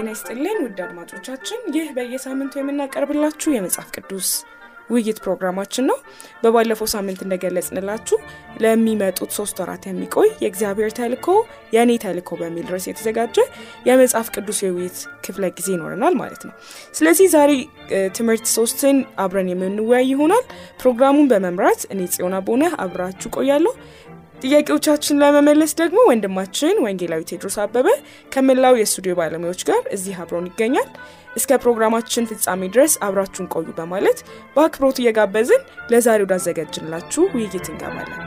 ጤና ይስጥልን ውድ አድማጮቻችን፣ ይህ በየሳምንቱ የምናቀርብላችሁ የመጽሐፍ ቅዱስ ውይይት ፕሮግራማችን ነው። በባለፈው ሳምንት እንደገለጽንላችሁ ለሚመጡት ሶስት ወራት የሚቆይ የእግዚአብሔር ተልእኮ የእኔ ተልእኮ በሚል ርዕስ የተዘጋጀ የመጽሐፍ ቅዱስ የውይይት ክፍለ ጊዜ ይኖረናል ማለት ነው። ስለዚህ ዛሬ ትምህርት ሶስትን አብረን የምንወያይ ይሆናል። ፕሮግራሙን በመምራት እኔ ጽዮን አቦነህ አብራችሁ ቆያለሁ። ጥያቄዎቻችን ለመመለስ ደግሞ ወንድማችን ወንጌላዊ ቴድሮስ አበበ ከመላው የስቱዲዮ ባለሙያዎች ጋር እዚህ አብሮን ይገኛል። እስከ ፕሮግራማችን ፍጻሜ ድረስ አብራችሁን ቆዩ በማለት በአክብሮት እየጋበዝን ለዛሬ ወዳዘጋጅንላችሁ ውይይት እንገባለን።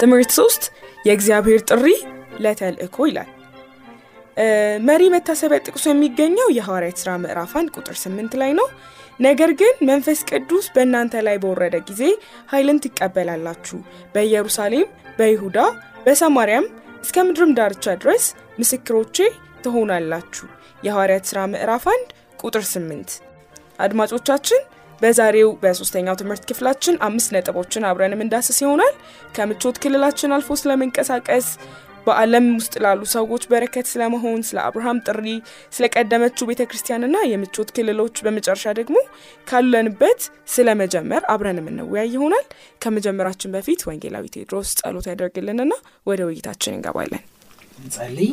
ትምህርት ሶስት የእግዚአብሔር ጥሪ ለተልእኮ ይላል። መሪ መታሰቢያ ጥቅሱ የሚገኘው የሐዋርያት ሥራ ምዕራፍ አንድ ቁጥር ስምንት ላይ ነው። ነገር ግን መንፈስ ቅዱስ በእናንተ ላይ በወረደ ጊዜ ኃይልን ትቀበላላችሁ፣ በኢየሩሳሌም፣ በይሁዳ፣ በሰማርያም እስከ ምድርም ዳርቻ ድረስ ምስክሮቼ ትሆናላችሁ። የሐዋርያት ሥራ ምዕራፍ አንድ ቁጥር ስምንት አድማጮቻችን በዛሬው በሶስተኛው ትምህርት ክፍላችን አምስት ነጥቦችን አብረን የምንዳስስ ይሆናል። ከምቾት ክልላችን አልፎ ስለመንቀሳቀስ በዓለም ውስጥ ላሉ ሰዎች በረከት ስለመሆን፣ ስለ አብርሃም ጥሪ፣ ስለቀደመችው ቤተ ክርስቲያንና የምቾት ክልሎች፣ በመጨረሻ ደግሞ ካለንበት ስለ መጀመር አብረን የምንወያይ ይሆናል። ከመጀመራችን በፊት ወንጌላዊ ቴድሮስ ጸሎት ያደርግልንና ወደ ውይይታችን እንገባለን። እንጸልይ።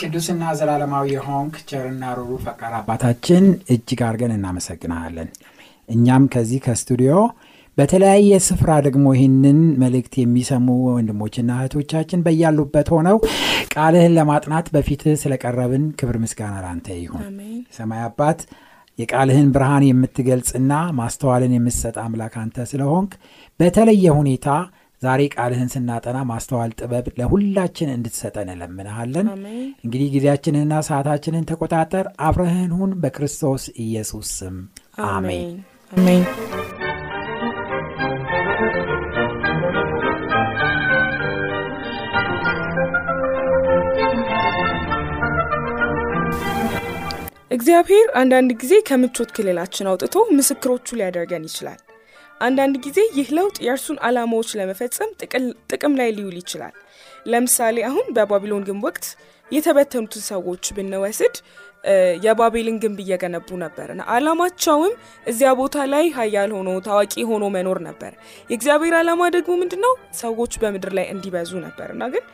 ቅዱስና ዘላለማዊ የሆንክ ቸርና ሩሩ ፈቃር አባታችን እጅግ አድርገን እናመሰግናለን። እኛም ከዚህ ከስቱዲዮ በተለያየ ስፍራ ደግሞ ይህንን መልእክት የሚሰሙ ወንድሞችና እህቶቻችን በያሉበት ሆነው ቃልህን ለማጥናት በፊትህ ስለቀረብን ክብር ምስጋና ላንተ ይሁን። ሰማይ አባት የቃልህን ብርሃን የምትገልጽና ማስተዋልን የምትሰጥ አምላክ አንተ ስለሆንክ በተለየ ሁኔታ ዛሬ ቃልህን ስናጠና ማስተዋል ጥበብ ለሁላችን እንድትሰጠን እለምንሃለን። እንግዲህ ጊዜያችንንና ሰዓታችንን ተቆጣጠር፣ አብረህን ሁን። በክርስቶስ ኢየሱስ ስም አሜን አሜን። እግዚአብሔር አንዳንድ ጊዜ ከምቾት ክልላችን አውጥቶ ምስክሮቹ ሊያደርገን ይችላል። አንዳንድ ጊዜ ይህ ለውጥ የእርሱን ዓላማዎች ለመፈጸም ጥቅም ላይ ሊውል ይችላል። ለምሳሌ አሁን በባቢሎን ግንብ ወቅት የተበተኑትን ሰዎች ብንወስድ የባቤልን ግንብ እየገነቡ ነበርና ዓላማቸውም እዚያ ቦታ ላይ ሀያል ሆኖ ታዋቂ ሆኖ መኖር ነበር። የእግዚአብሔር ዓላማ ደግሞ ምንድን ነው? ሰዎች በምድር ላይ እንዲበዙ ነበርና ግን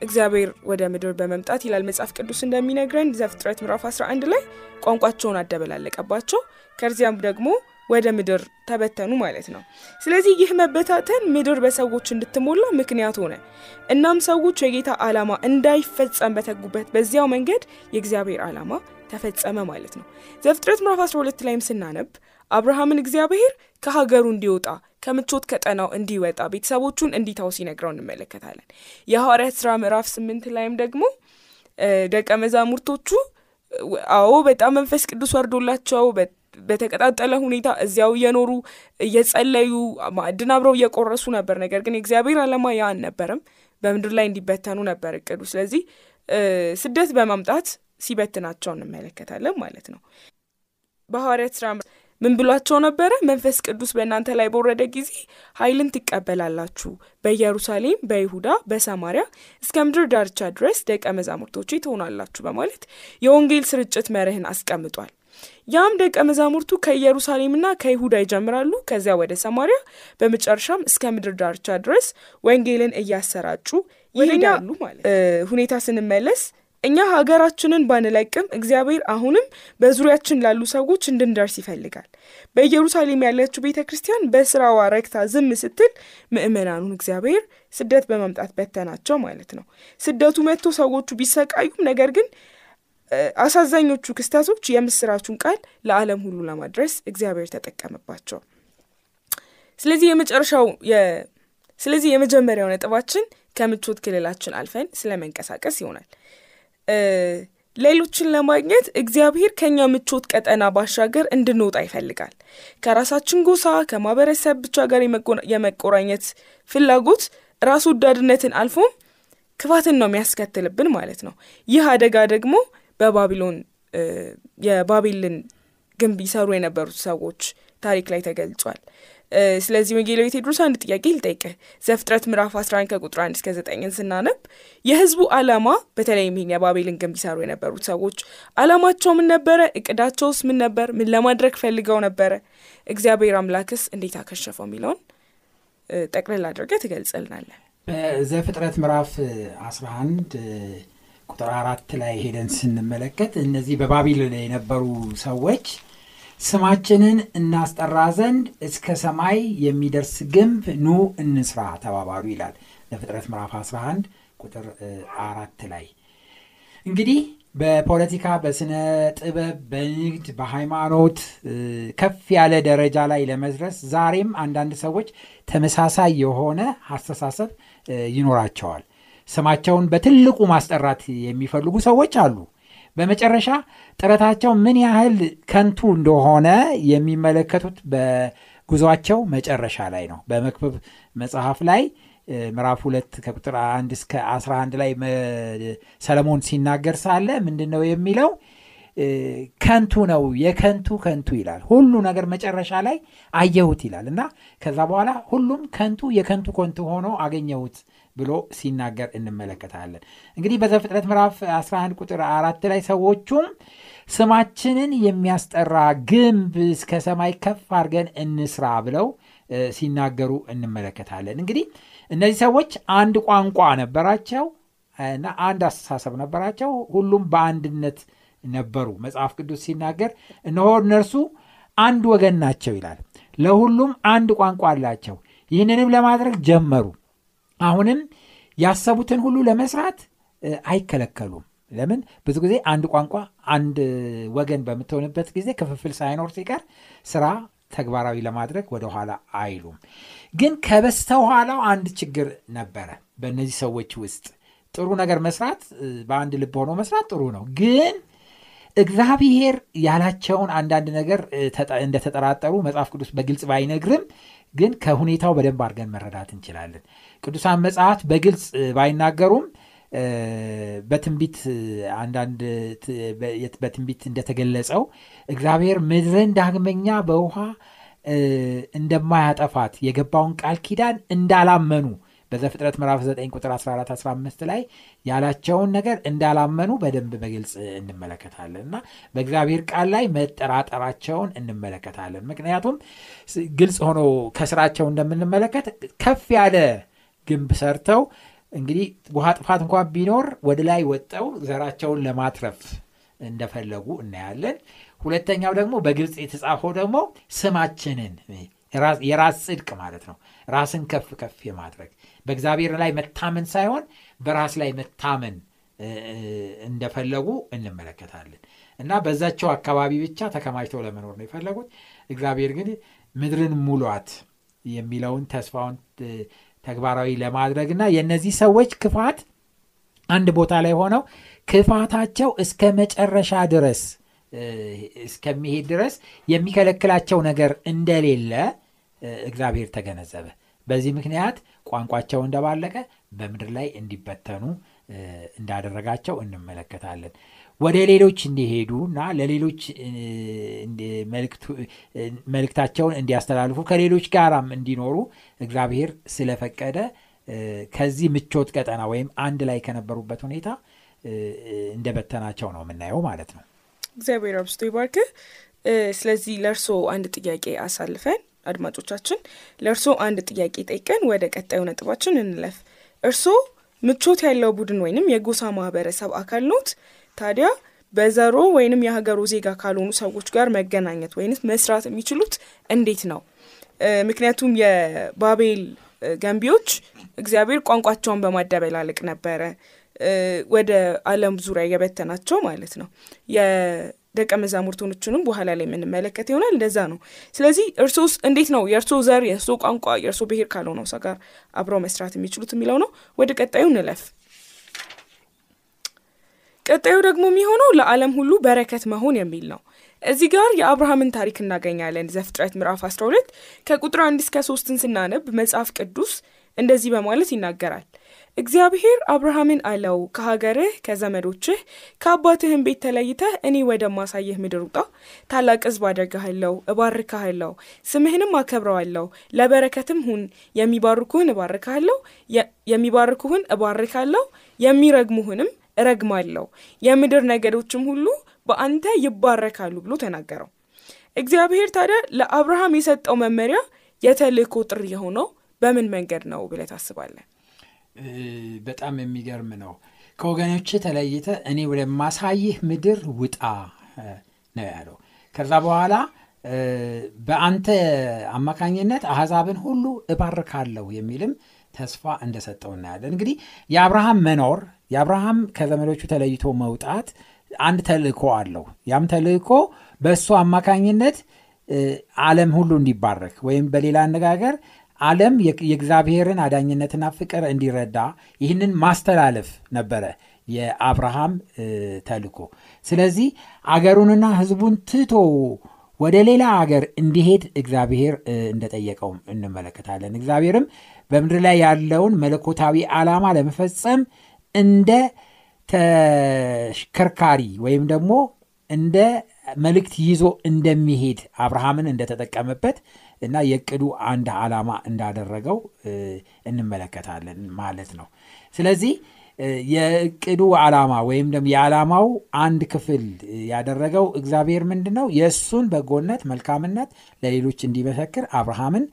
እግዚአብሔር ወደ ምድር በመምጣት ይላል መጽሐፍ ቅዱስ እንደሚነግረን ዘፍጥረት ምዕራፍ 11 ላይ ቋንቋቸውን አደበላለቀባቸው፣ ከዚያም ደግሞ ወደ ምድር ተበተኑ ማለት ነው። ስለዚህ ይህ መበታተን ምድር በሰዎች እንድትሞላ ምክንያት ሆነ። እናም ሰዎች የጌታ ዓላማ እንዳይፈጸም በተጉበት በዚያው መንገድ የእግዚአብሔር ዓላማ ተፈጸመ ማለት ነው። ዘፍጥረት ምዕራፍ 12 ላይም ስናነብ አብርሃምን እግዚአብሔር ከሀገሩ እንዲወጣ ከምቾት ቀጠናው እንዲወጣ ቤተሰቦቹን እንዲታው ሲነግረው እንመለከታለን። የሐዋርያት ሥራ ምዕራፍ ስምንት ላይም ደግሞ ደቀ መዛሙርቶቹ አዎ በጣም መንፈስ ቅዱስ ወርዶላቸው በተቀጣጠለ ሁኔታ እዚያው እየኖሩ እየጸለዩ ማዕድን አብረው እየቆረሱ ነበር። ነገር ግን የእግዚአብሔር ዓላማ ያ አልነበረም። በምድር ላይ እንዲበተኑ ነበር እቅዱ። ስለዚህ ስደት በማምጣት ሲበትናቸው እንመለከታለን ማለት ነው። በሐዋርያት ሥራ ምን ብሏቸው ነበረ? መንፈስ ቅዱስ በእናንተ ላይ በወረደ ጊዜ ኃይልን ትቀበላላችሁ፣ በኢየሩሳሌም፣ በይሁዳ፣ በሰማሪያ እስከ ምድር ዳርቻ ድረስ ደቀ መዛሙርቶቼ ትሆናላችሁ በማለት የወንጌል ስርጭት መርህን አስቀምጧል። ያም ደቀ መዛሙርቱ ከኢየሩሳሌምና ከይሁዳ ይጀምራሉ። ከዚያ ወደ ሰማሪያ፣ በመጨረሻም እስከ ምድር ዳርቻ ድረስ ወንጌልን እያሰራጩ ይሄዳሉ ማለት ሁኔታ ስንመለስ እኛ ሀገራችንን ባንለቅም እግዚአብሔር አሁንም በዙሪያችን ላሉ ሰዎች እንድንደርስ ይፈልጋል። በኢየሩሳሌም ያለችው ቤተ ክርስቲያን በስራዋ ረክታ ዝም ስትል ምእመናኑን እግዚአብሔር ስደት በማምጣት በተናቸው ማለት ነው። ስደቱ መጥቶ ሰዎቹ ቢሰቃዩም ነገር ግን አሳዛኞቹ ክስተቶች የምስራቹን ቃል ለዓለም ሁሉ ለማድረስ እግዚአብሔር ተጠቀመባቸው። ስለዚህ የመጨረሻው ስለዚህ የመጀመሪያው ነጥባችን ከምቾት ክልላችን አልፈን ስለ መንቀሳቀስ ይሆናል። ሌሎችን ለማግኘት እግዚአብሔር ከኛ ምቾት ቀጠና ባሻገር እንድንወጣ ይፈልጋል። ከራሳችን ጎሳ፣ ከማህበረሰብ ብቻ ጋር የመቆራኘት ፍላጎት ራስ ወዳድነትን አልፎም ክፋትን ነው የሚያስከትልብን ማለት ነው። ይህ አደጋ ደግሞ በባቢሎን የባቢልን ግንብ ይሰሩ የነበሩት ሰዎች ታሪክ ላይ ተገልጿል። ስለዚህ ወንጌላዊ ቴዎድሮስ አንድ ጥያቄ ልጠይቅህ። ዘፍጥረት ምዕራፍ 11 ከቁጥር 1 እስከ 9 ስናነብ የህዝቡ ዓላማ በተለይም ይህን የባቤልን ግንብ ይሰሩ የነበሩት ሰዎች ዓላማቸው ምን ነበረ? እቅዳቸውስ ምን ነበር? ምን ለማድረግ ፈልገው ነበረ? እግዚአብሔር አምላክስ እንዴት አከሸፈው የሚለውን ጠቅልል አድርገህ ትገልጽልናለን። በዘፍጥረት ምዕራፍ 11 ቁጥር አራት ላይ ሄደን ስንመለከት እነዚህ በባቢሎን የነበሩ ሰዎች ስማችንን እናስጠራ ዘንድ እስከ ሰማይ የሚደርስ ግንብ ኑ እንስራ ተባባሉ ይላል። ዘፍጥረት ምዕራፍ 11 ቁጥር አራት ላይ እንግዲህ በፖለቲካ በስነ ጥበብ በንግድ በሃይማኖት ከፍ ያለ ደረጃ ላይ ለመድረስ ዛሬም አንዳንድ ሰዎች ተመሳሳይ የሆነ አስተሳሰብ ይኖራቸዋል። ስማቸውን በትልቁ ማስጠራት የሚፈልጉ ሰዎች አሉ በመጨረሻ ጥረታቸው ምን ያህል ከንቱ እንደሆነ የሚመለከቱት በጉዟቸው መጨረሻ ላይ ነው። በመክብብ መጽሐፍ ላይ ምዕራፍ ሁለት ከቁጥር አንድ እስከ 11 ላይ ሰለሞን ሲናገር ሳለ ምንድን ነው የሚለው ከንቱ ነው የከንቱ ከንቱ ይላል። ሁሉ ነገር መጨረሻ ላይ አየሁት ይላል። እና ከዛ በኋላ ሁሉም ከንቱ የከንቱ ከንቱ ሆኖ አገኘሁት ብሎ ሲናገር እንመለከታለን። እንግዲህ በዘፍጥረት ምዕራፍ 11 ቁጥር አራት ላይ ሰዎቹም ስማችንን የሚያስጠራ ግንብ እስከ ሰማይ ከፍ አድርገን እንስራ ብለው ሲናገሩ እንመለከታለን። እንግዲህ እነዚህ ሰዎች አንድ ቋንቋ ነበራቸው እና አንድ አስተሳሰብ ነበራቸው። ሁሉም በአንድነት ነበሩ። መጽሐፍ ቅዱስ ሲናገር እነሆ እነርሱ አንድ ወገን ናቸው ይላል። ለሁሉም አንድ ቋንቋ አላቸው። ይህንንም ለማድረግ ጀመሩ አሁንም ያሰቡትን ሁሉ ለመስራት አይከለከሉም። ለምን? ብዙ ጊዜ አንድ ቋንቋ አንድ ወገን በምትሆንበት ጊዜ ክፍፍል ሳይኖር ሲቀር ስራ ተግባራዊ ለማድረግ ወደኋላ አይሉም። ግን ከበስተኋላው አንድ ችግር ነበረ። በእነዚህ ሰዎች ውስጥ ጥሩ ነገር መስራት በአንድ ልብ ሆኖ መስራት ጥሩ ነው። ግን እግዚአብሔር ያላቸውን አንዳንድ ነገር እንደተጠራጠሩ መጽሐፍ ቅዱስ በግልጽ ባይነግርም ግን ከሁኔታው በደንብ አድርገን መረዳት እንችላለን ቅዱሳን መጽሐፍት በግልጽ ባይናገሩም በትንቢት አንዳንድ በትንቢት እንደተገለጸው እግዚአብሔር ምድርን ዳግመኛ በውሃ እንደማያጠፋት የገባውን ቃል ኪዳን እንዳላመኑ በዘፍጥረት ምዕራፍ 9 ቁጥር 14 15 ላይ ያላቸውን ነገር እንዳላመኑ በደንብ በግልጽ እንመለከታለን እና በእግዚአብሔር ቃል ላይ መጠራጠራቸውን እንመለከታለን። ምክንያቱም ግልጽ ሆኖ ከስራቸው እንደምንመለከት ከፍ ያለ ግንብ ሰርተው እንግዲህ ውሃ ጥፋት እንኳን ቢኖር ወደ ላይ ወጠው ዘራቸውን ለማትረፍ እንደፈለጉ እናያለን። ሁለተኛው ደግሞ በግልጽ የተጻፈው ደግሞ ስማችንን የራስ ጽድቅ ማለት ነው። ራስን ከፍ ከፍ የማድረግ በእግዚአብሔር ላይ መታመን ሳይሆን በራስ ላይ መታመን እንደፈለጉ እንመለከታለን። እና በዛቸው አካባቢ ብቻ ተከማችተው ለመኖር ነው የፈለጉት። እግዚአብሔር ግን ምድርን ሙሏት የሚለውን ተስፋውን ተግባራዊ ለማድረግ እና የእነዚህ ሰዎች ክፋት አንድ ቦታ ላይ ሆነው ክፋታቸው እስከ መጨረሻ ድረስ እስከሚሄድ ድረስ የሚከለክላቸው ነገር እንደሌለ እግዚአብሔር ተገነዘበ። በዚህ ምክንያት ቋንቋቸው እንደባለቀ በምድር ላይ እንዲበተኑ እንዳደረጋቸው እንመለከታለን ወደ ሌሎች እንዲሄዱ እና ለሌሎች መልእክታቸውን እንዲያስተላልፉ ከሌሎች ጋራም እንዲኖሩ እግዚአብሔር ስለፈቀደ ከዚህ ምቾት ቀጠና ወይም አንድ ላይ ከነበሩበት ሁኔታ እንደበተናቸው ነው የምናየው ማለት ነው። እግዚአብሔር አብስቶ ይባርክ። ስለዚህ ለእርሶ አንድ ጥያቄ አሳልፈን አድማጮቻችን ለእርሶ አንድ ጥያቄ ጠይቀን ወደ ቀጣዩ ነጥባችን እንለፍ። እርሶ ምቾት ያለው ቡድን ወይንም የጎሳ ማህበረሰብ አካል ኖት ታዲያ በዘሮ ወይንም የሀገሩ ዜጋ ካልሆኑ ሰዎች ጋር መገናኘት ወይም መስራት የሚችሉት እንዴት ነው ምክንያቱም የባቤል ገንቢዎች እግዚአብሔር ቋንቋቸውን በማደበላለቅ ነበረ ወደ አለም ዙሪያ የበተናቸው ማለት ነው ደቀ መዛሙርቶችንም በኋላ ላይ የምንመለከት ይሆናል። እንደዛ ነው። ስለዚህ እርሶስ እንዴት ነው የእርሶ ዘር፣ የእርሶ ቋንቋ፣ የእርሶ ብሔር ካልሆነው ሰው ጋር አብረው መስራት የሚችሉት የሚለው ነው። ወደ ቀጣዩ እንለፍ። ቀጣዩ ደግሞ የሚሆነው ለዓለም ሁሉ በረከት መሆን የሚል ነው። እዚህ ጋር የአብርሃምን ታሪክ እናገኛለን። ዘፍጥረት ምዕራፍ 12 ከቁጥር አንድ እስከ ሶስትን ስናነብ መጽሐፍ ቅዱስ እንደዚህ በማለት ይናገራል። እግዚአብሔር አብርሃምን አለው፣ ከሀገርህ ከዘመዶችህ ከአባትህም ቤት ተለይተህ እኔ ወደማሳየህ ምድር ውጣ። ታላቅ ሕዝብ አደርግሃለሁ፣ እባርክሃለሁ፣ ስምህንም አከብረዋለሁ፣ ለበረከትም ሁን። የሚባርኩህን እባርክሃለሁ፣ የሚባርኩህን እባርካለሁ፣ የሚረግሙህንም እረግማለሁ፣ የምድር ነገዶችም ሁሉ በአንተ ይባረካሉ ብሎ ተናገረው። እግዚአብሔር ታዲያ ለአብርሃም የሰጠው መመሪያ የተልእኮ ጥሪ የሆነው በምን መንገድ ነው ብለህ ታስባለህ? በጣም የሚገርም ነው። ከወገኖች ተለይተ እኔ ወደማሳይህ ምድር ውጣ ነው ያለው። ከዛ በኋላ በአንተ አማካኝነት አሕዛብን ሁሉ እባርካለሁ የሚልም ተስፋ እንደሰጠው እናያለን። እንግዲህ የአብርሃም መኖር የአብርሃም ከዘመዶቹ ተለይቶ መውጣት አንድ ተልእኮ አለው። ያም ተልእኮ በእሱ አማካኝነት ዓለም ሁሉ እንዲባረክ ወይም በሌላ አነጋገር ዓለም የእግዚአብሔርን አዳኝነትና ፍቅር እንዲረዳ ይህንን ማስተላለፍ ነበረ የአብርሃም ተልእኮ። ስለዚህ አገሩንና ሕዝቡን ትቶ ወደ ሌላ አገር እንዲሄድ እግዚአብሔር እንደጠየቀው እንመለከታለን። እግዚአብሔርም በምድር ላይ ያለውን መለኮታዊ ዓላማ ለመፈጸም እንደ ተሽከርካሪ ወይም ደግሞ እንደ መልእክት ይዞ እንደሚሄድ አብርሃምን እንደተጠቀመበት እና የእቅዱ አንድ ዓላማ እንዳደረገው እንመለከታለን ማለት ነው። ስለዚህ የእቅዱ ዓላማ ወይም ደግሞ የዓላማው አንድ ክፍል ያደረገው እግዚአብሔር ምንድን ነው? የእሱን በጎነት፣ መልካምነት ለሌሎች እንዲመሰክር አብርሃምን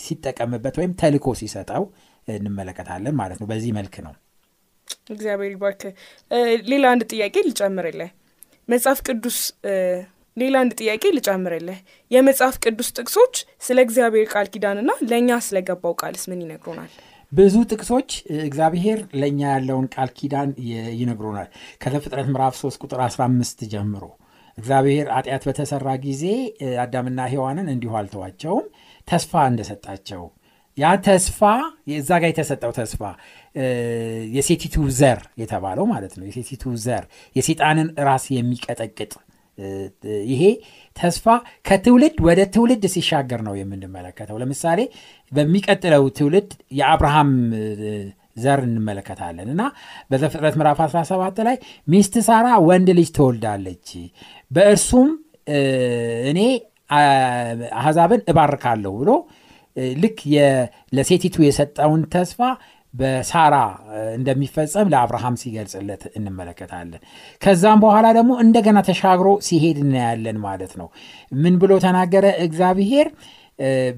ሲጠቀምበት ወይም ተልኮ ሲሰጠው እንመለከታለን ማለት ነው። በዚህ መልክ ነው። እግዚአብሔር ይባርክ። ሌላ አንድ ጥያቄ ልጨምርልህ። መጽሐፍ ቅዱስ ሌላ አንድ ጥያቄ ልጨምርልህ። የመጽሐፍ ቅዱስ ጥቅሶች ስለ እግዚአብሔር ቃል ኪዳንና ለእኛ ስለገባው ቃልስ ምን ይነግሩናል? ብዙ ጥቅሶች እግዚአብሔር ለእኛ ያለውን ቃል ኪዳን ይነግሩናል። ከዘፍጥረት ምዕራፍ 3 ቁጥር 15 ጀምሮ እግዚአብሔር ኃጢአት በተሰራ ጊዜ አዳምና ሔዋንን እንዲሁ አልተዋቸውም፣ ተስፋ እንደሰጣቸው ያ ተስፋ እዛ ጋር የተሰጠው ተስፋ የሴቲቱ ዘር የተባለው ማለት ነው። የሴቲቱ ዘር የሴጣንን ራስ የሚቀጠቅጥ ይሄ ተስፋ ከትውልድ ወደ ትውልድ ሲሻገር ነው የምንመለከተው። ለምሳሌ በሚቀጥለው ትውልድ የአብርሃም ዘር እንመለከታለን እና በዘፍጥረት ምዕራፍ 17 ላይ ሚስት ሳራ ወንድ ልጅ ትወልዳለች፣ በእርሱም እኔ አሕዛብን እባርካለሁ ብሎ ልክ ለሴቲቱ የሰጠውን ተስፋ በሳራ እንደሚፈጸም ለአብርሃም ሲገልጽለት እንመለከታለን። ከዛም በኋላ ደግሞ እንደገና ተሻግሮ ሲሄድ እናያለን ማለት ነው። ምን ብሎ ተናገረ እግዚአብሔር?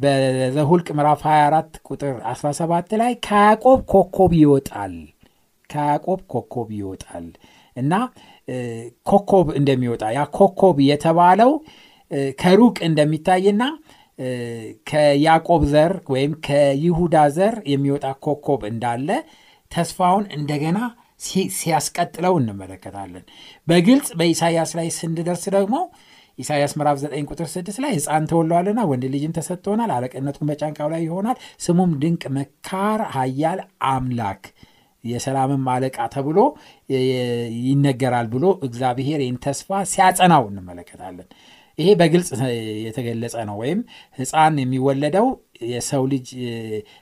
በዘሁልቅ ምዕራፍ 24 ቁጥር 17 ላይ ከያዕቆብ ኮከብ ይወጣል ከያዕቆብ ኮከብ ይወጣል እና ኮከብ እንደሚወጣ ያ ኮከብ የተባለው ከሩቅ እንደሚታይና ከያዕቆብ ዘር ወይም ከይሁዳ ዘር የሚወጣ ኮከብ እንዳለ ተስፋውን እንደገና ሲያስቀጥለው እንመለከታለን። በግልጽ በኢሳይያስ ላይ ስንደርስ ደግሞ ኢሳይያስ ምዕራፍ 9 ቁጥር 6 ላይ ሕፃን ተወልዷልና ወንድ ልጅም ተሰጥቶናል፣ አለቅነቱን በጫንቃው ላይ ይሆናል፣ ስሙም ድንቅ መካር፣ ኃያል አምላክ የሰላምም አለቃ ተብሎ ይነገራል ብሎ እግዚአብሔር ይህን ተስፋ ሲያጸናው እንመለከታለን። ይሄ በግልጽ የተገለጸ ነው። ወይም ሕፃን የሚወለደው የሰው ልጅ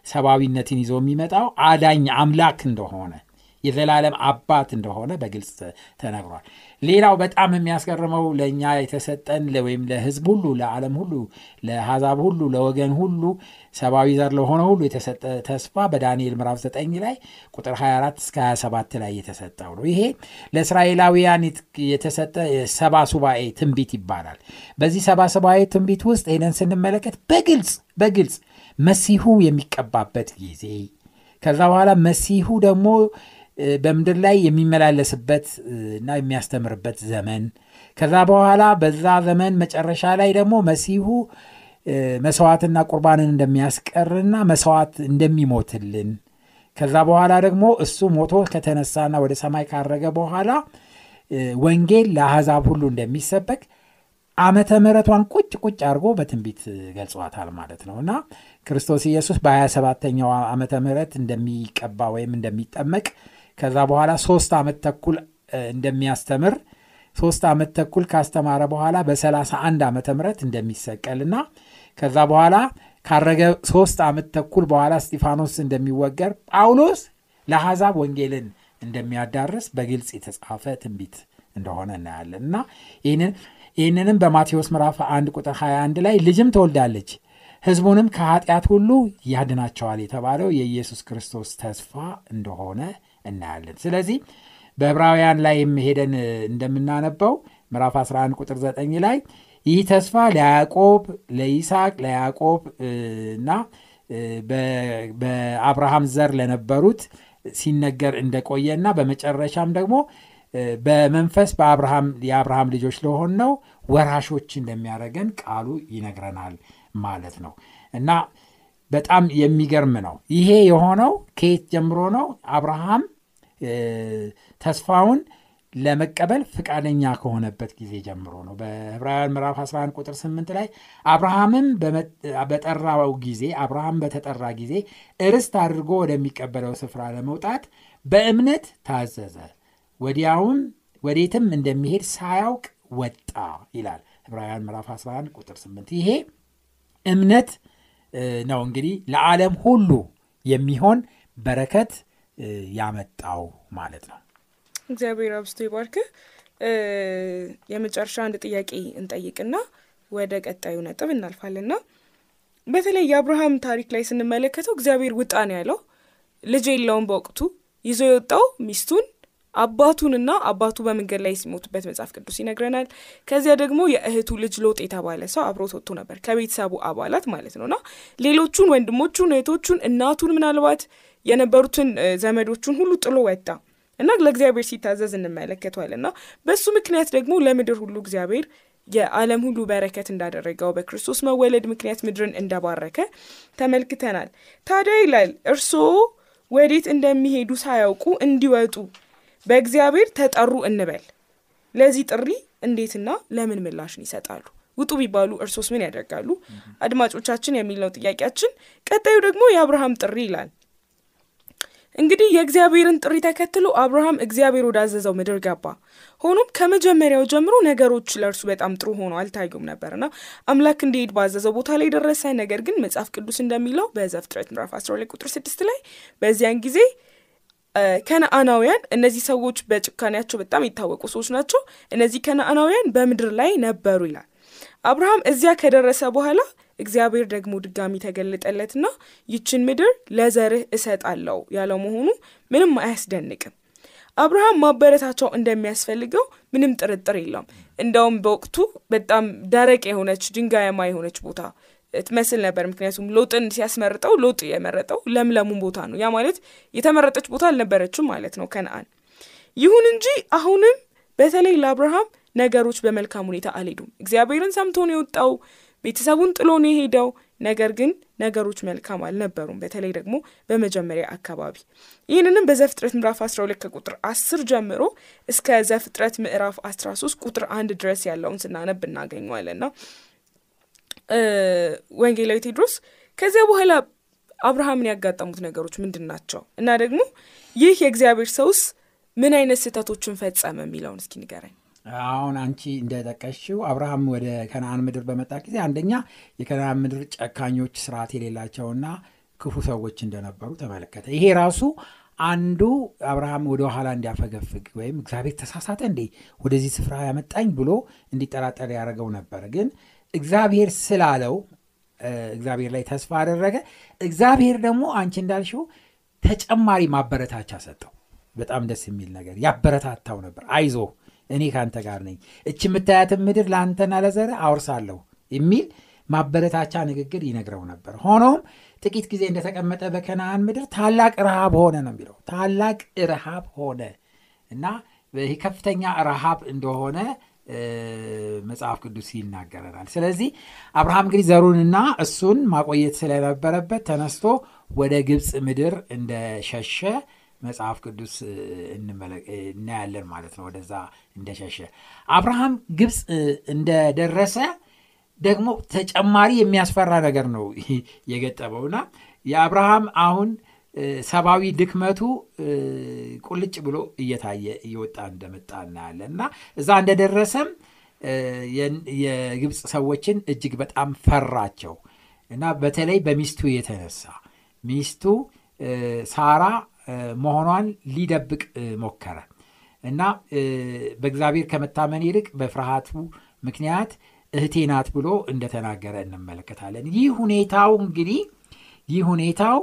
ሰብአዊነትን ይዞ የሚመጣው አዳኝ አምላክ እንደሆነ የዘላለም አባት እንደሆነ በግልጽ ተነግሯል። ሌላው በጣም የሚያስገርመው ለእኛ የተሰጠን ወይም ለሕዝብ ሁሉ፣ ለዓለም ሁሉ፣ ለአሕዛብ ሁሉ፣ ለወገን ሁሉ ሰብአዊ ዘር ለሆነ ሁሉ የተሰጠ ተስፋ በዳንኤል ምዕራፍ 9 ላይ ቁጥር 24 እስከ 27 ላይ የተሰጠው ነው። ይሄ ለእስራኤላውያን የተሰጠ ሰባ ሱባኤ ትንቢት ይባላል። በዚህ ሰባ ሱባኤ ትንቢት ውስጥ ሄደን ስንመለከት በግልጽ በግልጽ መሲሁ የሚቀባበት ጊዜ ከዛ በኋላ መሲሁ ደግሞ በምድር ላይ የሚመላለስበት እና የሚያስተምርበት ዘመን። ከዛ በኋላ በዛ ዘመን መጨረሻ ላይ ደግሞ መሲሁ መስዋዕትና ቁርባንን እንደሚያስቀርና መስዋዕት እንደሚሞትልን። ከዛ በኋላ ደግሞ እሱ ሞቶ ከተነሳና ወደ ሰማይ ካረገ በኋላ ወንጌል ለአሕዛብ ሁሉ እንደሚሰበክ ዓመተ ምሕረቷን ቁጭ ቁጭ አድርጎ በትንቢት ገልጿታል ማለት ነው። እና ክርስቶስ ኢየሱስ በ27ተኛው ዓመተ ምሕረት እንደሚቀባ ወይም እንደሚጠመቅ ከዛ በኋላ ሶስት ዓመት ተኩል እንደሚያስተምር ሶስት ዓመት ተኩል ካስተማረ በኋላ በ31 ዓመተ ምሕረት እንደሚሰቀልና ከዛ በኋላ ካረገ ሶስት ዓመት ተኩል በኋላ እስጢፋኖስ እንደሚወገር ጳውሎስ ለአሕዛብ ወንጌልን እንደሚያዳርስ በግልጽ የተጻፈ ትንቢት እንደሆነ እናያለን። እና ይህንንም በማቴዎስ ምዕራፍ 1 ቁጥር 21 ላይ ልጅም ትወልዳለች ሕዝቡንም ከኃጢአት ሁሉ ያድናቸዋል የተባለው የኢየሱስ ክርስቶስ ተስፋ እንደሆነ እናያለን። ስለዚህ በዕብራውያን ላይ ሄደን እንደምናነበው ምዕራፍ 11 ቁጥር 9 ላይ ይህ ተስፋ ለያዕቆብ፣ ለይስሐቅ፣ ለያዕቆብ እና በአብርሃም ዘር ለነበሩት ሲነገር እንደቆየና በመጨረሻም ደግሞ በመንፈስ በአብርሃም የአብርሃም ልጆች ለሆን ነው ወራሾች እንደሚያደርገን ቃሉ ይነግረናል ማለት ነው እና በጣም የሚገርም ነው። ይሄ የሆነው ከየት ጀምሮ ነው? አብርሃም ተስፋውን ለመቀበል ፍቃደኛ ከሆነበት ጊዜ ጀምሮ ነው። በዕብራውያን ምዕራፍ 11 ቁጥር 8 ላይ አብርሃምም በጠራው ጊዜ አብርሃም በተጠራ ጊዜ ርስት አድርጎ ወደሚቀበለው ስፍራ ለመውጣት በእምነት ታዘዘ፣ ወዲያውም ወዴትም እንደሚሄድ ሳያውቅ ወጣ ይላል ዕብራውያን ምዕራፍ 11 ቁጥር 8 ይሄ እምነት ነው እንግዲህ ለዓለም ሁሉ የሚሆን በረከት ያመጣው ማለት ነው። እግዚአብሔር አብስቶ ይባርክህ። የመጨረሻ አንድ ጥያቄ እንጠይቅና ወደ ቀጣዩ ነጥብ እናልፋልና በተለይ የአብርሃም ታሪክ ላይ ስንመለከተው እግዚአብሔር ውጣ ነው ያለው። ልጅ የለውም በወቅቱ ይዞ የወጣው ሚስቱን አባቱንና አባቱ በመንገድ ላይ ሲሞቱበት መጽሐፍ ቅዱስ ይነግረናል። ከዚያ ደግሞ የእህቱ ልጅ ሎጥ የተባለ ሰው አብሮት ወጥቶ ነበር ከቤተሰቡ አባላት ማለት ነውና ሌሎቹን ወንድሞቹን፣ እህቶቹን፣ እናቱን ምናልባት የነበሩትን ዘመዶቹን ሁሉ ጥሎ ወጣ እና ለእግዚአብሔር ሲታዘዝ እንመለከተዋል እና በሱ ምክንያት ደግሞ ለምድር ሁሉ እግዚአብሔር የዓለም ሁሉ በረከት እንዳደረገው በክርስቶስ መወለድ ምክንያት ምድርን እንደባረከ ተመልክተናል። ታዲያ ይላል እርስዎ ወዴት እንደሚሄዱ ሳያውቁ እንዲወጡ በእግዚአብሔር ተጠሩ እንበል። ለዚህ ጥሪ እንዴትና ለምን ምላሽን ይሰጣሉ? ውጡ ቢባሉ እርሶስ ምን ያደርጋሉ? አድማጮቻችን የሚል ነው ጥያቄያችን። ቀጣዩ ደግሞ የአብርሃም ጥሪ ይላል። እንግዲህ የእግዚአብሔርን ጥሪ ተከትሎ አብርሃም እግዚአብሔር ወዳዘዘው ምድር ገባ። ሆኖም ከመጀመሪያው ጀምሮ ነገሮች ለእርሱ በጣም ጥሩ ሆኖ አልታዩም ነበርና አምላክ እንዲሄድ ባዘዘው ቦታ ላይ ደረሰ። ነገር ግን መጽሐፍ ቅዱስ እንደሚለው በዘፍጥረት ምዕራፍ 12 ቁጥር 6 ላይ በዚያን ጊዜ ከነአናውያን እነዚህ ሰዎች በጭካኔያቸው በጣም የታወቁ ሰዎች ናቸው። እነዚህ ከነአናውያን በምድር ላይ ነበሩ ይላል። አብርሃም እዚያ ከደረሰ በኋላ እግዚአብሔር ደግሞ ድጋሚ ተገለጠለትና ይችን ምድር ለዘርህ እሰጣለሁ ያለው መሆኑ ምንም አያስደንቅም። አብርሃም ማበረታቻው እንደሚያስፈልገው ምንም ጥርጥር የለውም። እንደውም በወቅቱ በጣም ደረቅ የሆነች ድንጋያማ የሆነች ቦታ ትመስል ነበር። ምክንያቱም ሎጥን ሲያስመርጠው ሎጥ የመረጠው ለምለሙን ቦታ ነው። ያ ማለት የተመረጠች ቦታ አልነበረችም ማለት ነው ከነአን። ይሁን እንጂ አሁንም በተለይ ለአብርሃም ነገሮች በመልካም ሁኔታ አልሄዱም። እግዚአብሔርን ሰምቶ ነው የወጣው፣ ቤተሰቡን ጥሎ ነው የሄደው። ነገር ግን ነገሮች መልካም አልነበሩም፣ በተለይ ደግሞ በመጀመሪያ አካባቢ። ይህንንም በዘፍጥረት ምዕራፍ 12 ከቁጥር 10 ጀምሮ እስከ ዘፍጥረት ምዕራፍ 13 ቁጥር አንድ ድረስ ያለውን ስናነብ እናገኘዋለንና ወንጌላዊ ቴድሮስ ከዚያ በኋላ አብርሃምን ያጋጠሙት ነገሮች ምንድን ናቸው እና ደግሞ ይህ የእግዚአብሔር ሰውስ ምን አይነት ስህተቶችን ፈጸመ የሚለውን እስኪ ንገረኝ። አሁን አንቺ እንደጠቀሽው አብርሃም ወደ ከነአን ምድር በመጣ ጊዜ አንደኛ የከነአን ምድር ጨካኞች፣ ስርዓት የሌላቸውና ክፉ ሰዎች እንደነበሩ ተመለከተ። ይሄ ራሱ አንዱ አብርሃም ወደ ኋላ እንዲያፈገፍግ ወይም እግዚአብሔር ተሳሳተ እንዴ ወደዚህ ስፍራ ያመጣኝ ብሎ እንዲጠራጠር ያደረገው ነበር ግን እግዚአብሔር ስላለው እግዚአብሔር ላይ ተስፋ አደረገ። እግዚአብሔር ደግሞ አንቺ እንዳልሽው ተጨማሪ ማበረታቻ ሰጠው። በጣም ደስ የሚል ነገር ያበረታታው ነበር። አይዞ እኔ ከአንተ ጋር ነኝ፣ እች የምታያትን ምድር ለአንተና ለዘር አውርሳለሁ የሚል ማበረታቻ ንግግር ይነግረው ነበር። ሆኖም ጥቂት ጊዜ እንደተቀመጠ በከነአን ምድር ታላቅ ረሃብ ሆነ ነው የሚለው። ታላቅ ረሃብ ሆነ እና ከፍተኛ ረሃብ እንደሆነ መጽሐፍ ቅዱስ ይናገረናል። ስለዚህ አብርሃም እንግዲህ ዘሩንና እሱን ማቆየት ስለነበረበት ተነስቶ ወደ ግብፅ ምድር እንደሸሸ መጽሐፍ ቅዱስ እናያለን ማለት ነው። ወደዛ እንደሸሸ አብርሃም ግብፅ እንደደረሰ ደግሞ ተጨማሪ የሚያስፈራ ነገር ነው የገጠመውና የአብርሃም አሁን ሰብአዊ ድክመቱ ቁልጭ ብሎ እየታየ እየወጣ እንደመጣ እናያለን። እና እዛ እንደደረሰም የግብፅ ሰዎችን እጅግ በጣም ፈራቸው። እና በተለይ በሚስቱ የተነሳ ሚስቱ ሳራ መሆኗን ሊደብቅ ሞከረ። እና በእግዚአብሔር ከመታመን ይልቅ በፍርሃቱ ምክንያት እህቴ ናት ብሎ እንደተናገረ እንመለከታለን። ይህ ሁኔታው እንግዲህ ይህ ሁኔታው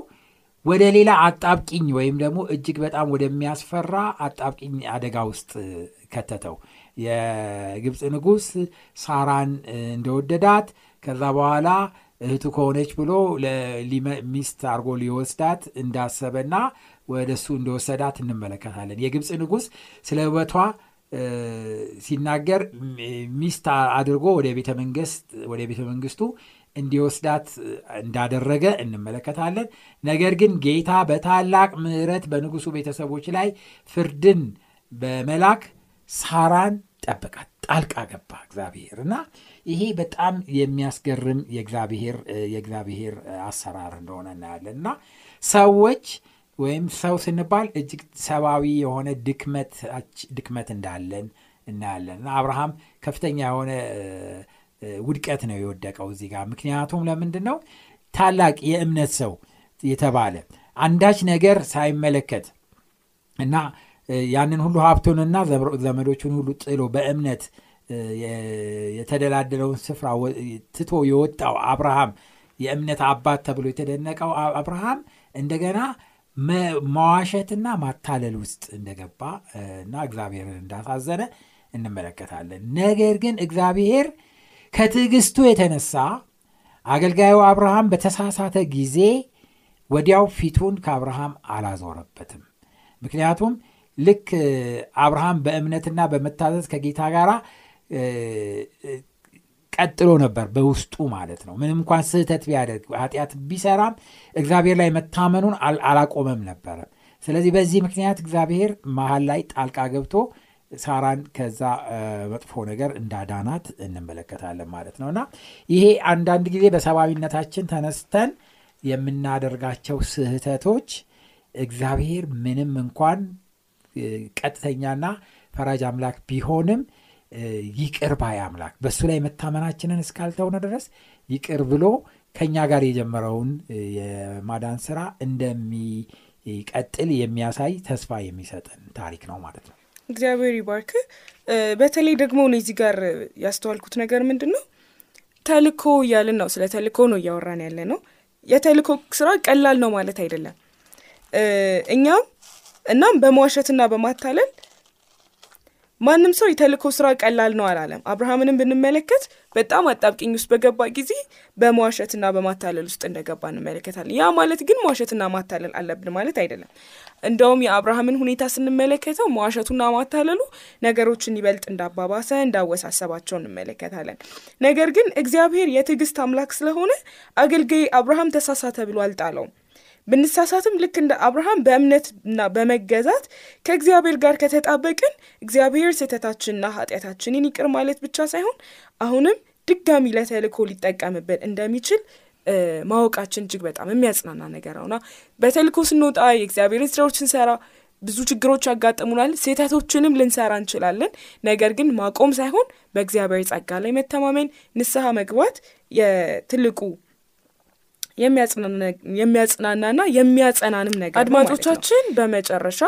ወደ ሌላ አጣብቂኝ ወይም ደግሞ እጅግ በጣም ወደሚያስፈራ አጣብቂኝ አደጋ ውስጥ ከተተው። የግብፅ ንጉሥ ሳራን እንደወደዳት ከዛ በኋላ እህቱ ከሆነች ብሎ ሚስት አድርጎ ሊወስዳት እንዳሰበና ወደ እሱ እንደወሰዳት እንመለከታለን። የግብፅ ንጉሥ ስለ ውበቷ ሲናገር ሚስት አድርጎ ወደ ቤተ መንግስቱ እንዲወስዳት እንዳደረገ እንመለከታለን። ነገር ግን ጌታ በታላቅ ምሕረት በንጉሱ ቤተሰቦች ላይ ፍርድን በመላክ ሳራን ጠበቃት፣ ጣልቃ ገባ እግዚአብሔር። እና ይሄ በጣም የሚያስገርም የእግዚአብሔር አሰራር እንደሆነ እናያለን። እና ሰዎች ወይም ሰው ስንባል እጅግ ሰብአዊ የሆነ ድክመት እንዳለን እናያለን። እና አብርሃም ከፍተኛ የሆነ ውድቀት ነው የወደቀው እዚህ ጋር። ምክንያቱም ለምንድን ነው ታላቅ የእምነት ሰው የተባለ አንዳች ነገር ሳይመለከት እና ያንን ሁሉ ሀብቱንና ዘመዶቹን ሁሉ ጥሎ በእምነት የተደላደለውን ስፍራ ትቶ የወጣው አብርሃም የእምነት አባት ተብሎ የተደነቀው አብርሃም እንደገና መዋሸትና ማታለል ውስጥ እንደገባ እና እግዚአብሔርን እንዳሳዘነ እንመለከታለን። ነገር ግን እግዚአብሔር ከትዕግስቱ የተነሳ አገልጋዩ አብርሃም በተሳሳተ ጊዜ ወዲያው ፊቱን ከአብርሃም አላዞረበትም። ምክንያቱም ልክ አብርሃም በእምነትና በመታዘዝ ከጌታ ጋር ቀጥሎ ነበር በውስጡ ማለት ነው። ምንም እንኳን ስህተት ቢያደርግ ኃጢአት ቢሰራም እግዚአብሔር ላይ መታመኑን አላቆመም ነበረ። ስለዚህ በዚህ ምክንያት እግዚአብሔር መሀል ላይ ጣልቃ ገብቶ ሳራን ከዛ መጥፎ ነገር እንዳዳናት እንመለከታለን ማለት ነው እና ይሄ አንዳንድ ጊዜ በሰብአዊነታችን ተነስተን የምናደርጋቸው ስህተቶች እግዚአብሔር ምንም እንኳን ቀጥተኛና ፈራጅ አምላክ ቢሆንም ይቅር ባይ አምላክ በእሱ ላይ መታመናችንን እስካልተውነ ድረስ ይቅር ብሎ ከእኛ ጋር የጀመረውን የማዳን ስራ እንደሚቀጥል የሚያሳይ ተስፋ የሚሰጠን ታሪክ ነው ማለት ነው። እግዚአብሔር ይባርክ። በተለይ ደግሞ እኔ እዚህ ጋር ያስተዋልኩት ነገር ምንድን ነው፣ ተልኮ እያልን ነው። ስለ ተልኮ ነው እያወራን ያለ ነው። የተልኮ ስራ ቀላል ነው ማለት አይደለም። እኛም እናም በመዋሸትና በማታለል ማንም ሰው የተልእኮ ስራ ቀላል ነው አላለም። አብርሃምንም ብንመለከት በጣም አጣብቂኝ ውስጥ በገባ ጊዜ በመዋሸትና በማታለል ውስጥ እንደገባ እንመለከታለን። ያ ማለት ግን መዋሸትና ማታለል አለብን ማለት አይደለም። እንደውም የአብርሃምን ሁኔታ ስንመለከተው መዋሸቱና ማታለሉ ነገሮችን ይበልጥ እንዳባባሰ እንዳወሳሰባቸው እንመለከታለን። ነገር ግን እግዚአብሔር የትዕግስት አምላክ ስለሆነ አገልጋይ አብርሃም ተሳሳተ ብሎ አልጣለውም። ብንሳሳትም ልክ እንደ አብርሃም በእምነትና በመገዛት ከእግዚአብሔር ጋር ከተጣበቅን እግዚአብሔር ስህተታችንና ኃጢአታችንን ይቅር ማለት ብቻ ሳይሆን አሁንም ድጋሚ ለተልእኮ ሊጠቀምብን እንደሚችል ማወቃችን እጅግ በጣም የሚያጽናና ነገር ነውና በተልእኮ ስንወጣ የእግዚአብሔርን ስራዎች ስንሰራ ብዙ ችግሮች ያጋጥሙናል። ስህተቶችንም ልንሰራ እንችላለን። ነገር ግን ማቆም ሳይሆን በእግዚአብሔር ጸጋ ላይ መተማመን፣ ንስሐ መግባት የትልቁ የሚያጽናናና የሚያጸናንም ነገር አድማጮቻችን፣ በመጨረሻ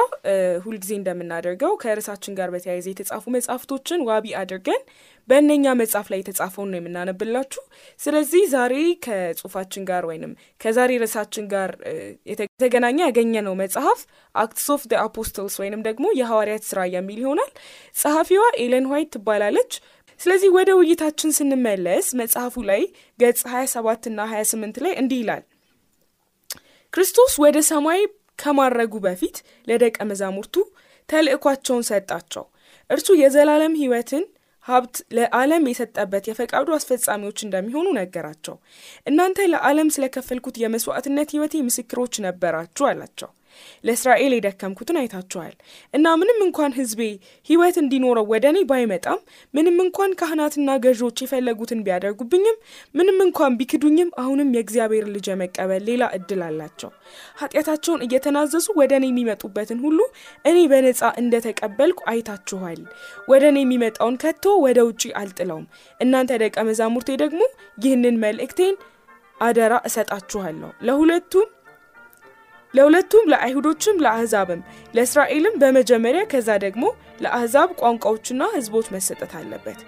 ሁልጊዜ እንደምናደርገው ከርዕሳችን ጋር በተያያዘ የተጻፉ መጽሐፍቶችን ዋቢ አድርገን በእነኛ መጽሐፍ ላይ የተጻፈውን ነው የምናነብላችሁ። ስለዚህ ዛሬ ከጽሁፋችን ጋር ወይንም ከዛሬ ርዕሳችን ጋር የተገናኘ ያገኘነው መጽሐፍ Acts of the Apostles ወይንም ደግሞ የሐዋርያት ስራ የሚል ይሆናል። ጸሐፊዋ ኤለን ዋይት ትባላለች። ስለዚህ ወደ ውይይታችን ስንመለስ መጽሐፉ ላይ ገጽ 27 እና 28 ላይ እንዲህ ይላል። ክርስቶስ ወደ ሰማይ ከማረጉ በፊት ለደቀ መዛሙርቱ ተልእኳቸውን ሰጣቸው። እርሱ የዘላለም ሕይወትን ሀብት ለዓለም የሰጠበት የፈቃዱ አስፈጻሚዎች እንደሚሆኑ ነገራቸው። እናንተ ለዓለም ስለከፈልኩት የመስዋዕትነት ሕይወቴ ምስክሮች ነበራችሁ አላቸው። ለእስራኤል የደከምኩትን አይታችኋል እና ምንም እንኳን ሕዝቤ ሕይወት እንዲኖረው ወደ እኔ ባይመጣም ምንም እንኳን ካህናትና ገዢዎች የፈለጉትን ቢያደርጉብኝም ምንም እንኳን ቢክዱኝም አሁንም የእግዚአብሔር ልጅ የመቀበል ሌላ እድል አላቸው። ኃጢአታቸውን እየተናዘዙ ወደ እኔ የሚመጡበትን ሁሉ እኔ በነፃ እንደተቀበልኩ አይታችኋል። ወደ እኔ የሚመጣውን ከቶ ወደ ውጪ አልጥለውም። እናንተ ደቀ መዛሙርቴ ደግሞ ይህንን መልእክቴን አደራ እሰጣችኋለሁ ለሁለቱም ለሁለቱም ለአይሁዶችም ለአሕዛብም ለእስራኤልም በመጀመሪያ ከዛ ደግሞ ለአሕዛብ ቋንቋዎችና ሕዝቦች መሰጠት አለበት።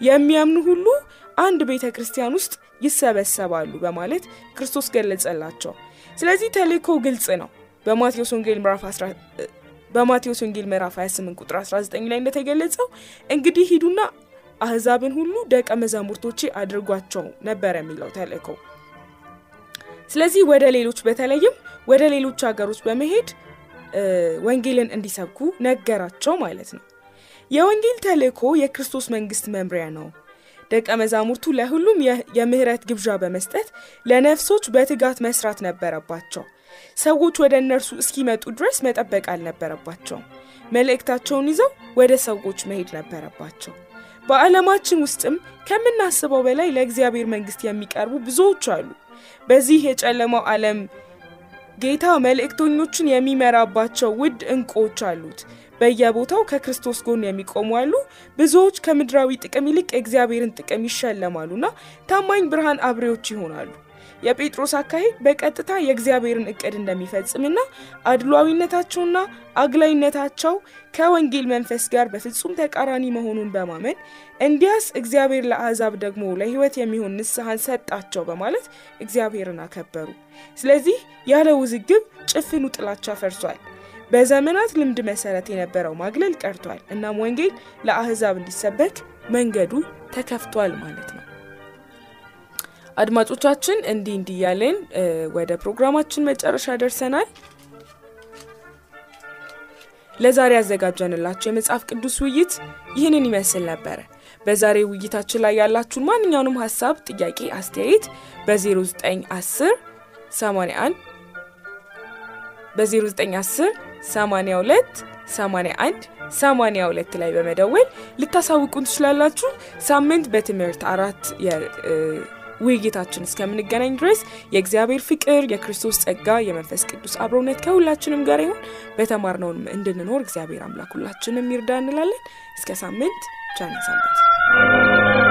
የሚያምኑ ሁሉ አንድ ቤተ ክርስቲያን ውስጥ ይሰበሰባሉ በማለት ክርስቶስ ገለጸላቸው። ስለዚህ ተልእኮ ግልጽ ነው። በማቴዎስ ወንጌል ምዕራፍ በማቴዎስ ወንጌል ምዕራፍ 28 ቁጥር 19 ላይ እንደተገለጸው እንግዲህ ሂዱና አሕዛብን ሁሉ ደቀ መዛሙርቶቼ አድርጓቸው ነበር የሚለው ተልእኮ። ስለዚህ ወደ ሌሎች በተለይም ወደ ሌሎች ሀገሮች በመሄድ ወንጌልን እንዲሰብኩ ነገራቸው ማለት ነው። የወንጌል ተልእኮ የክርስቶስ መንግስት መምሪያ ነው። ደቀ መዛሙርቱ ለሁሉም የምህረት ግብዣ በመስጠት ለነፍሶች በትጋት መስራት ነበረባቸው። ሰዎች ወደ እነርሱ እስኪመጡ ድረስ መጠበቅ አልነበረባቸውም። መልእክታቸውን ይዘው ወደ ሰዎች መሄድ ነበረባቸው። በዓለማችን ውስጥም ከምናስበው በላይ ለእግዚአብሔር መንግስት የሚቀርቡ ብዙዎች አሉ። በዚህ የጨለማው ዓለም ጌታ መልእክተኞችን የሚመራባቸው ውድ እንቁዎች አሉት። በየቦታው ከክርስቶስ ጎን የሚቆሙ አሉ። ብዙዎች ከምድራዊ ጥቅም ይልቅ የእግዚአብሔርን ጥቅም ይሸለማሉና ታማኝ ብርሃን አብሬዎች ይሆናሉ። የጴጥሮስ አካሄድ በቀጥታ የእግዚአብሔርን እቅድ እንደሚፈጽምና አድሏዊነታቸውና አግላይነታቸው ከወንጌል መንፈስ ጋር በፍጹም ተቃራኒ መሆኑን በማመን እንዲያስ እግዚአብሔር ለአሕዛብ ደግሞ ለሕይወት የሚሆን ንስሐን ሰጣቸው በማለት እግዚአብሔርን አከበሩ። ስለዚህ ያለ ውዝግብ ጭፍኑ ጥላቻ ፈርሷል። በዘመናት ልምድ መሰረት የነበረው ማግለል ቀርቷል። እናም ወንጌል ለአሕዛብ እንዲሰበክ መንገዱ ተከፍቷል ማለት ነው። አድማጮቻችን እንዲህ እንዲህ ያለን ወደ ፕሮግራማችን መጨረሻ ደርሰናል። ለዛሬ ያዘጋጀንላችሁ የመጽሐፍ ቅዱስ ውይይት ይህንን ይመስል ነበረ። በዛሬ ውይይታችን ላይ ያላችሁን ማንኛውንም ሀሳብ፣ ጥያቄ፣ አስተያየት በ0910 81 በ0910 82 81 82 ላይ በመደወል ልታሳውቁን ትችላላችሁ። ሳምንት በትምህርት አራት ውይይታችን እስከምንገናኝ ድረስ የእግዚአብሔር ፍቅር፣ የክርስቶስ ጸጋ፣ የመንፈስ ቅዱስ አብሮነት ከሁላችንም ጋር ይሁን። በተማርነውን እንድንኖር እግዚአብሔር አምላክ ሁላችንም ይርዳ እንላለን። እስከ ሳምንት ቻን ሰንበት